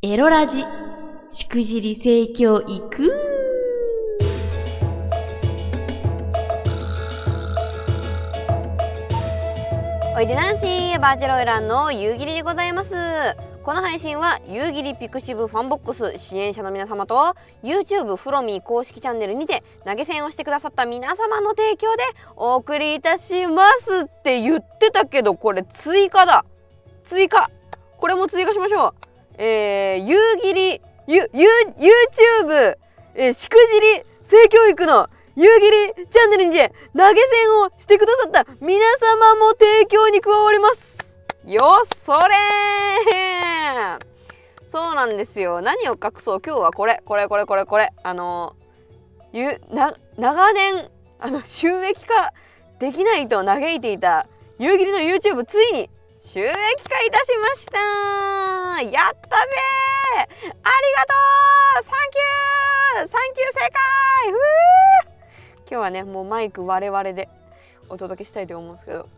エロラジ、しくじり盛況いくおいでナンシーバーチャルオイランの夕霧でございます。この配信は夕霧ピクシブファンボックス支援者の皆様と YouTube フロミー公式チャンネルにて投げ銭をしてくださった皆様の提供でお送りいたしますって言ってたけどこれ追加だ。追加。これも追加しましょう。えー、夕霧ゆゆ YouTube、えー、しくじり性教育の夕霧チャンネルにて投げ銭をしてくださった皆様も提供に加わります。よそれそうなんですよ。何を隠そう。今日はこれ。これこれこれこれ。あのゆな長年あの収益化できないと嘆いていた夕霧の YouTube ついに収益化いたしましたやったぜありがとう。サンキュー。サンキュー世界。今日はねもうマイク我々でお届けしたいと思うんですけど。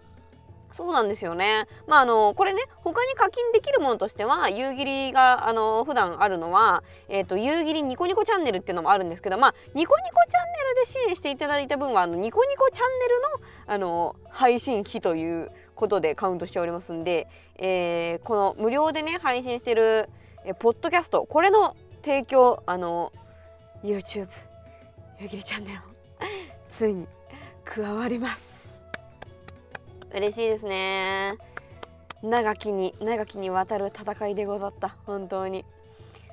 そうなんですよね。まああのこれね他に課金できるものとしては夕霧があの普段あるのは、えーと、夕霧ニコニコチャンネルっていうのもあるんですけどまあニコニコチャンネルで支援していただいた分はあのニコニコチャンネルのあの配信費ということでカウントしておりますんで、えー、この無料でね配信してるえポッドキャストこれの提供あの YouTube 夕霧チャンネルついに加わります。嬉しいですね。長きに長きにわたる戦いでござった。本当に。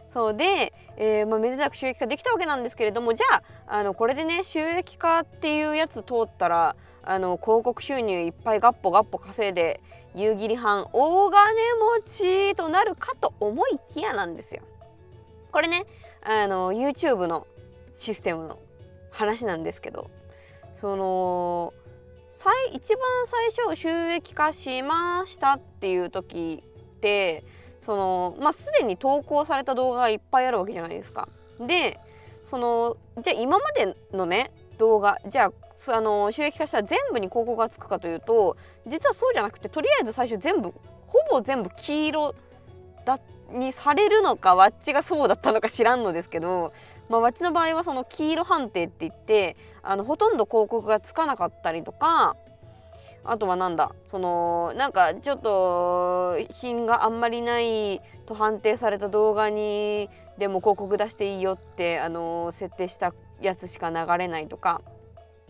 そうで、えーまあ、めでたく収益化できたわけなんですけれどもじゃああのこれでね収益化っていうやつ通ったらあの広告収入いっぱいガッポガッポ稼いで夕霧藩大金持ちとなるかと思いきやなんですよ。これねあの YouTube のシステムの話なんですけどその最一番最初収益化しましたっていう時ってそのまあすでに投稿された動画がいっぱいあるわけじゃないですか。でそのじゃあ今までのね動画じゃああの収益化したら全部に広告がつくかというと実はそうじゃなくてとりあえず最初全部ほぼ全部黄色だにされるのかわっちがそうだったのか知らんのですけど、まあ、わっちの場合はその黄色判定って言ってあのほとんど広告がつかなかったりとかあとはなんだ？そのなんかちょっと品があんまりないと判定された動画にでも広告出していいよってあの設定したやつしか流れないとか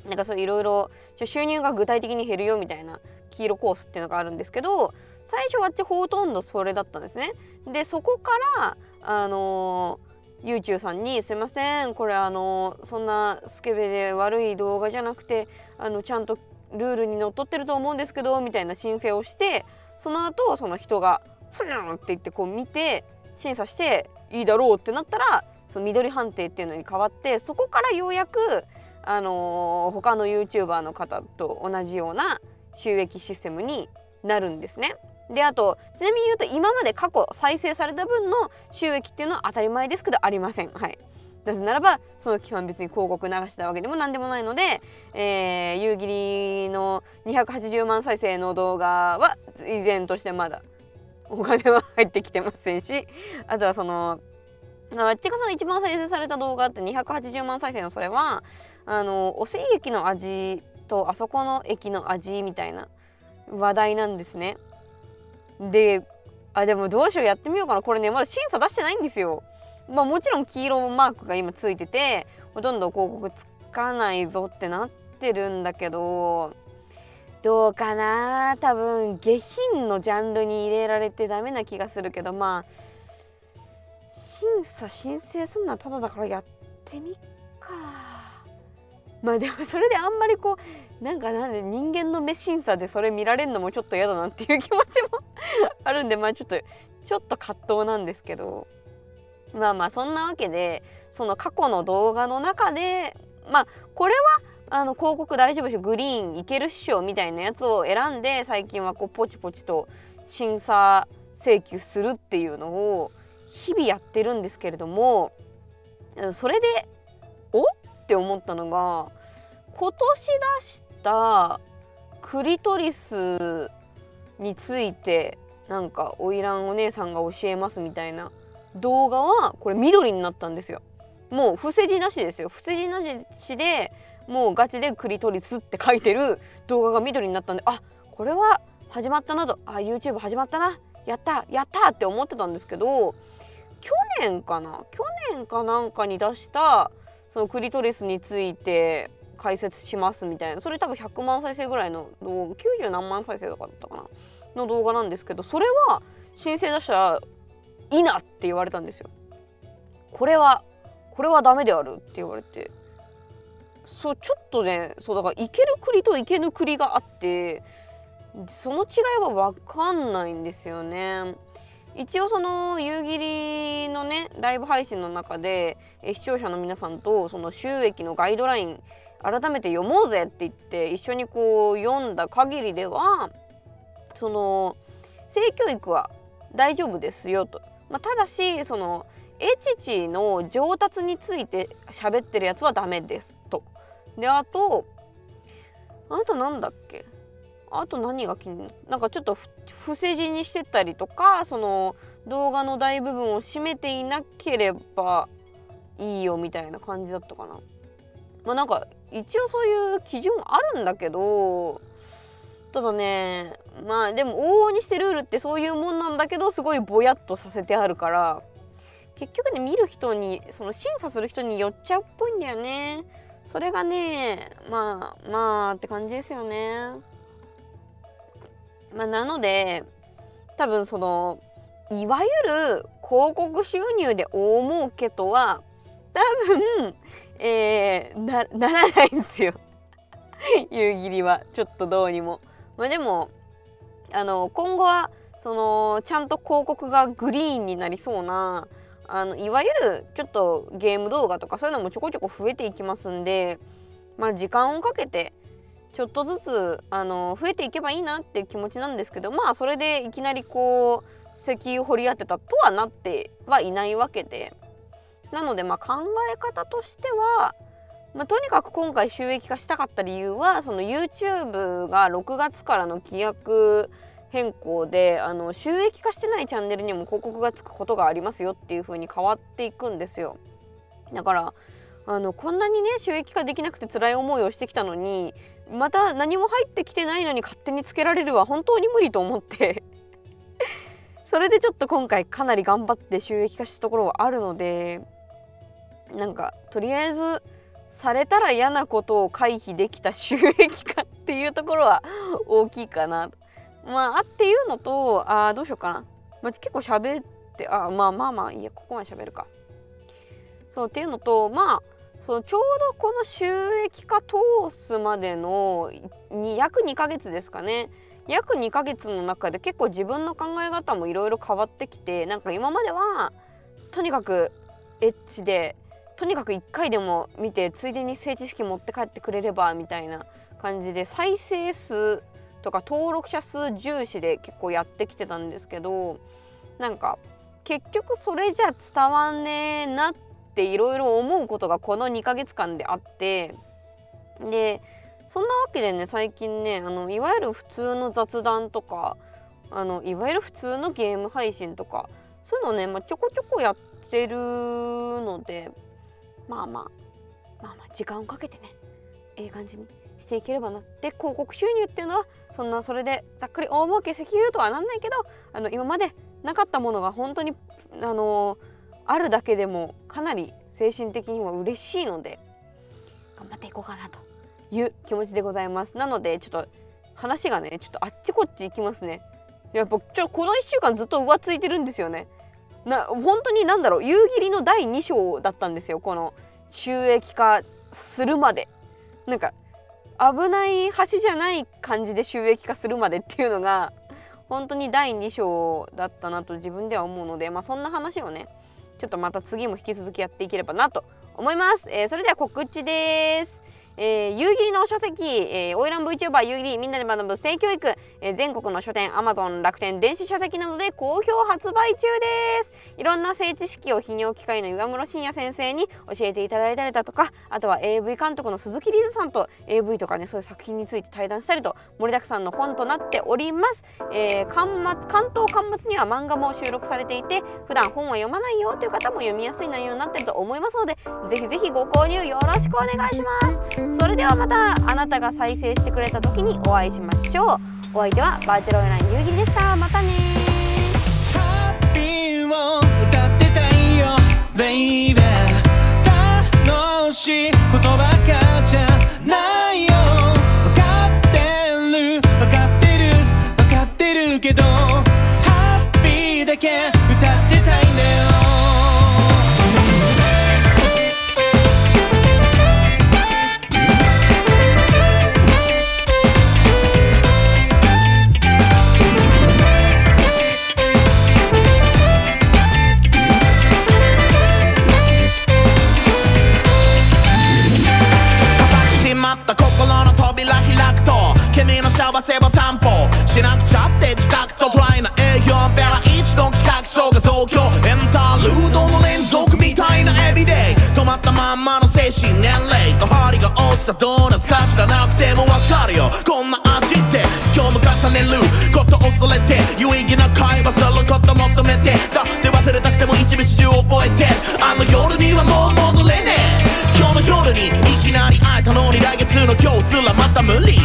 なんかそういろいろ収入が具体的に減るよみたいな黄色コースっていうのがあるんですけど最初はほとんどそれだったんですね。でそこからあの YouTube さんに「すいませんこれあのそんなスケベで悪い動画じゃなくてあのちゃんとルールにのっとってると思うんですけど」みたいな申請をしてその後その人が「ふにゃん」って言ってこう見て審査していいだろうってなったらその緑判定っていうのに変わってそこからようやくあのー、他の YouTuber の方と同じような収益システムになるんですね。であとちなみに言うと今まで過去再生された分の収益っていうのは当たり前ですけどありません。はい、なぜならばその期間別に広告流したわけでも何でもないので、えー、夕霧の280万再生の動画は依然としてまだお金は入ってきてませんしあとはそのまあ、てかその一番再生された動画って280万再生のそれはあのおせ駅の味とあそこの駅の味みたいな話題なんですね。であでもどうしようやってみようかなこれねまだ審査出してないんですよ。まあもちろん黄色マークが今ついててほとんど広告つかないぞってなってるんだけどどうかな？多分下品のジャンルに入れられてダメな気がするけどまあ審査申請すんのはただだからやってみっか。まあでもそれであんまりこうなんかなんで人間の目審査でそれ見られるのもちょっと嫌だなっていう気持ちもあるんでまあちょっとちょっと葛藤なんですけどまあまあそんなわけでその過去の動画の中でまあこれはあの広告大丈夫でしょグリーンいけるっしょみたいなやつを選んで最近はこうポチポチと審査請求するっていうのを日々やってるんですけれどもそれでお？って思ったのが今年出したクリトリスについてなんか花魁お姉さんが教えますみたいな動画はこれ緑になったんですよ。もう伏せ字なしですよ。伏せ字なしでもうガチでクリトリスって書いてる動画が緑になったんであこれは始まったなと。あ YouTube 始まったな。やった。やったって思ってたんですけど去年かな？去年かなんかに出したそのクリトリスについて解説しますみたいな。それ多分100万再生ぐらいの動画90何万再生とかだったかな？の動画なんですけどそれは申請出したらいいなっって言われたんですよ。これはこれはダメであるって言われてそうちょっとねそうだからいける栗といけぬ栗があってその違いは分かんないんですよね。一応その夕霧のねライブ配信の中で視聴者の皆さんとその収益のガイドライン改めて読もうぜって言って一緒にこう読んだ限りではその性教育は大丈夫ですよと、まあ、ただしそのエチチの上達について喋ってるやつはダメですと。であとあとなんだっけ？あと何が気になんかちょっと伏せ字にしてたりとかその動画の大部分を占めていなければいいよみたいな感じだったかな。まあなんか一応そういう基準あるんだけどただねまあでも往々にしてルールってそういうもんなんだけどすごいぼやっとさせてあるから結局ね見る人にその審査する人によっちゃうっぽいんだよね。それがねまあまあって感じですよね。まあ、なので多分そのいわゆる広告収入で大儲けとは多分、えー、なならないんですよ 夕霧はちょっとどうにも。まあ、でもあの今後はそのちゃんと広告がグリーンになりそうなあのいわゆるちょっとゲーム動画とかそういうのもちょこちょこ増えていきますんで、まあ、時間をかけてちょっとずつあの増えていけばいいなって気持ちなんですけどまあそれでいきなりこう石油掘り当てたとはなってはいないわけで。なのでまあ考え方としては、まあ、とにかく今回収益化したかった理由はその YouTube が6月からの規約変更であの収益化してないチャンネルにも広告がつくことがありますよっていう風に変わっていくんですよ。だからあのこんなにね収益化できなくて辛い思いをしてきたのにまた何も入ってきてないのに勝手につけられるは本当に無理と思って。それでちょっと今回かなり頑張って収益化したところはあるのでなんかとりあえずされたら嫌なことを回避できた収益化っていうところは大きいかな。まあっていうのとあどうしようかな、まあ、結構喋ってあまあまあまあいいやここまで喋るか。そうっていうのとまあそのちょうどこの収益化通すまでの約2ヶ月ですかね。約2ヶ月の中で結構自分の考え方もいろいろ変わってきてなんか今まではとにかくエッチでとにかく1回でも見てついでに性知識持って帰ってくれればみたいな感じで再生数とか登録者数重視で結構やってきてたんですけどなんか結局それじゃ伝わんねえなっていろいろ思うことがこの2ヶ月間であってでそんなわけでね最近ねあのいわゆる普通の雑談とかあのいわゆる普通のゲーム配信とかそういうのね、まあ、ちょこちょこやってるのでまあまあまあまあ時間をかけてねええ感じにしていければな。で広告収入っていうのはそんなそれでざっくり大儲け石油とはなんないけどあの今までなかったものが本当にあのあるだけでもかなり精神的には嬉しいので頑張っていこうかなという気持ちでございます。なのでちょっと話がねちょっとあっちこっち行きますね。やっぱちょこの1週間ずっと浮ついてるんですよね。な本当に何だろう夕霧の第2章だったんですよこの収益化するまで。なんか危ない橋じゃない感じで収益化するまでっていうのが本当に第2章だったなと自分では思うので、まあ、そんな話をねちょっとまた次も引き続きやっていければなと思います、えー、それでは告知です。えー、夕霧の書籍、えー、オイラン VTuber 夕霧みんなで学ぶ性教育、えー、全国の書店 Amazon 楽天電子書籍などで好評発売中です。いろんな性知識を泌尿機械の岩室信也先生に教えていただいたりだとかあとは AV 監督の鈴木リズさんと AV とかねそういう作品について対談したりと盛りだくさんの本となっております、えー、関関東巻末には漫画も収録されていて普段本は読まないよという方も読みやすい内容になってると思いますのでぜひぜひご購入よろしくお願いします。それではまたあなたが再生してくれた時にお会いしましょう。お相手はバーチャルオンライン夕霧でした。またね。ハッピーを歌ってたいことばかじったまんまの精神年齢と針が落ちたドーナツか知らなくてもわかるよ。こんな味って。今日も重ねること恐れて有意義な会話すること求めてだって忘れたくても一部始終覚えてあの夜にはもう戻れねえ。今日の夜にいきなり会えたのに来月の今日すらまた無理。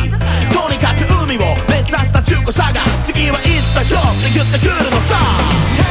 とにかく海を目指した中古車が次はいつだよって言ってくるのさ。